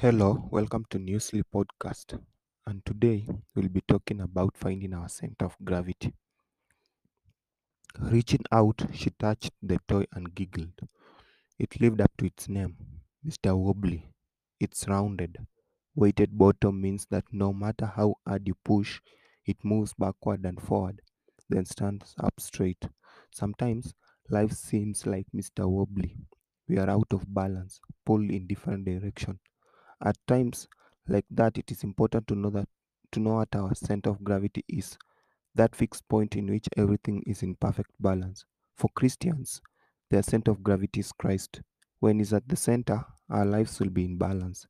Hello, welcome to Newsly Podcast. And today we'll be talking about finding our center of gravity. Reaching out, she touched the toy and giggled. It lived up to its name, Mr. Wobbly. Its rounded, weighted bottom means that no matter how hard you push, it moves backward and forward, then stands up straight. Sometimes life seems like Mr. Wobbly. We are out of balance, pulled in different directions At times like that, it is important to know that to know what our center of gravity is, that fixed point in which everything is in perfect balance. For Christians, their center of gravity is Christ. When He's at the center, our lives will be in balance.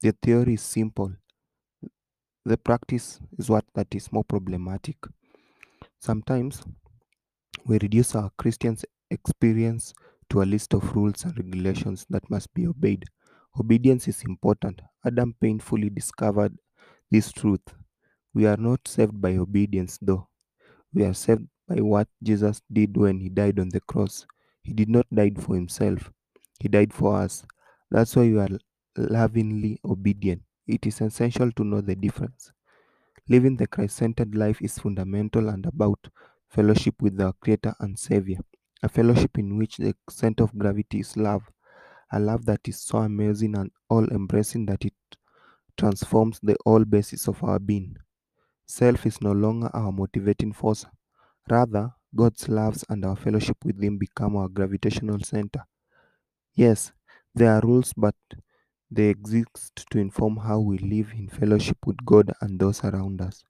The theory is simple. The practice is what that is more problematic. Sometimes we reduce our Christian experience to a list of rules and regulations that must be obeyed. Obedience is important. Adam painfully discovered this truth. We are not saved by obedience, though. We are saved by what Jesus did when he died on the cross. He did not die for himself, he died for us. That's why we are lovingly obedient. It is essential to know the difference. Living the Christ centered life is fundamental and about fellowship with our Creator and Savior, a fellowship in which the center of gravity is love, a love that is so amazing and all embracing that it transforms the whole basis of our being. Self is no longer our motivating force. Rather, God's loves and our fellowship with Him become our gravitational center. Yes, there are rules, but they exist to inform how we live in fellowship with God and those around us.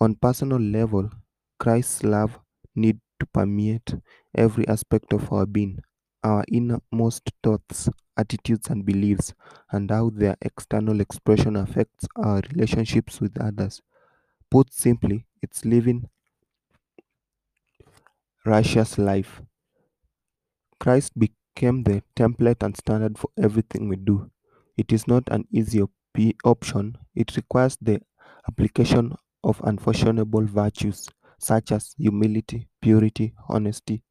On personal level, Christ's love need to permeate every aspect of our being, our innermost thoughts, attitudes, and beliefs, and how their external expression affects our relationships with others. Put simply, it's living righteous life. Christ became the template and standard for everything we do. It is not an easy op- option, it requires the application of unfashionable virtues such as humility, purity, honesty,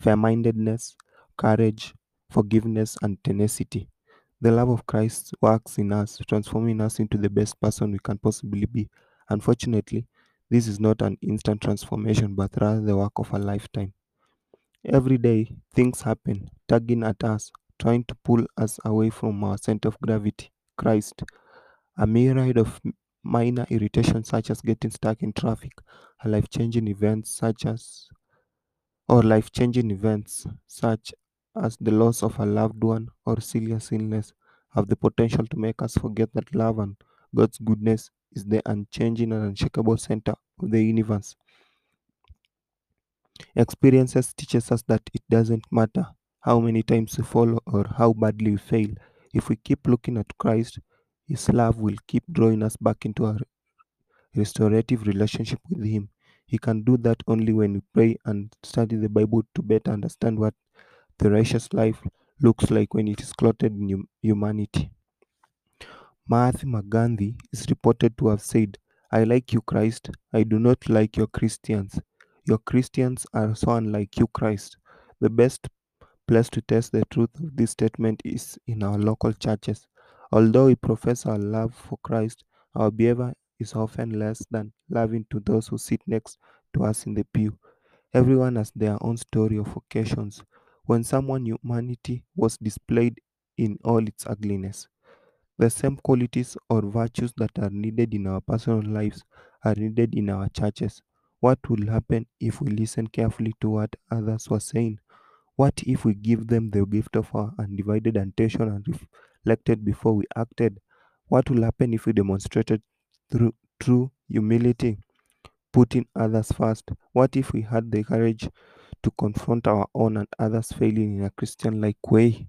fair-mindedness, fair-mindedness, courage, forgiveness, and tenacity. The love of Christ works in us, transforming us into the best person we can possibly be. Unfortunately, this is not an instant transformation, but rather the work of a lifetime. Every day, things happen, tugging at us, trying to pull us away from our center of gravity, Christ. A myriad of minor irritations, such as getting stuck in traffic, a life changing events such as or life changing events such as the loss of a loved one or serious illness have the potential to make us forget that love and God's goodness is the unchanging and unshakable center of the universe. Experiences teaches us that it doesn't matter how many times we fall or how badly we fail. If we keep looking at Christ, His love will keep drawing us back into our restorative relationship with Him. He can do that only when we pray and study the Bible to better understand what the righteous life looks like when it is clothed in humanity. Mahatma Gandhi is reported to have said, I like you, Christ. I do not like your Christians. Your Christians are so unlike you, Christ. The best place to test the truth of this statement is in our local churches. Although we profess our love for Christ, our behavior is often less than loving to those who sit next to us in the pew. Everyone has their own story of occasions when someone humanity was displayed in all its ugliness. The same qualities or virtues that are needed in our personal lives are needed in our churches. What will happen if we listen carefully to what others were saying? What if we give them the gift of our undivided attention and reflected before we acted? What will happen if we demonstrated through true humility, putting others first? What if we had the courage to confront our own and others' failing in a Christian like way?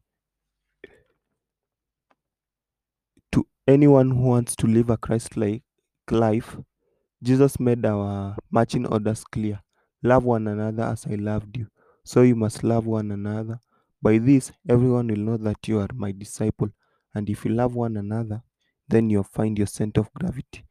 To anyone who wants to live a Christ like life, Jesus made our marching orders clear. Love one another as I loved you. So you must love one another. By this, everyone will know that you are my disciple. And if you love one another, then you'll find your center of gravity.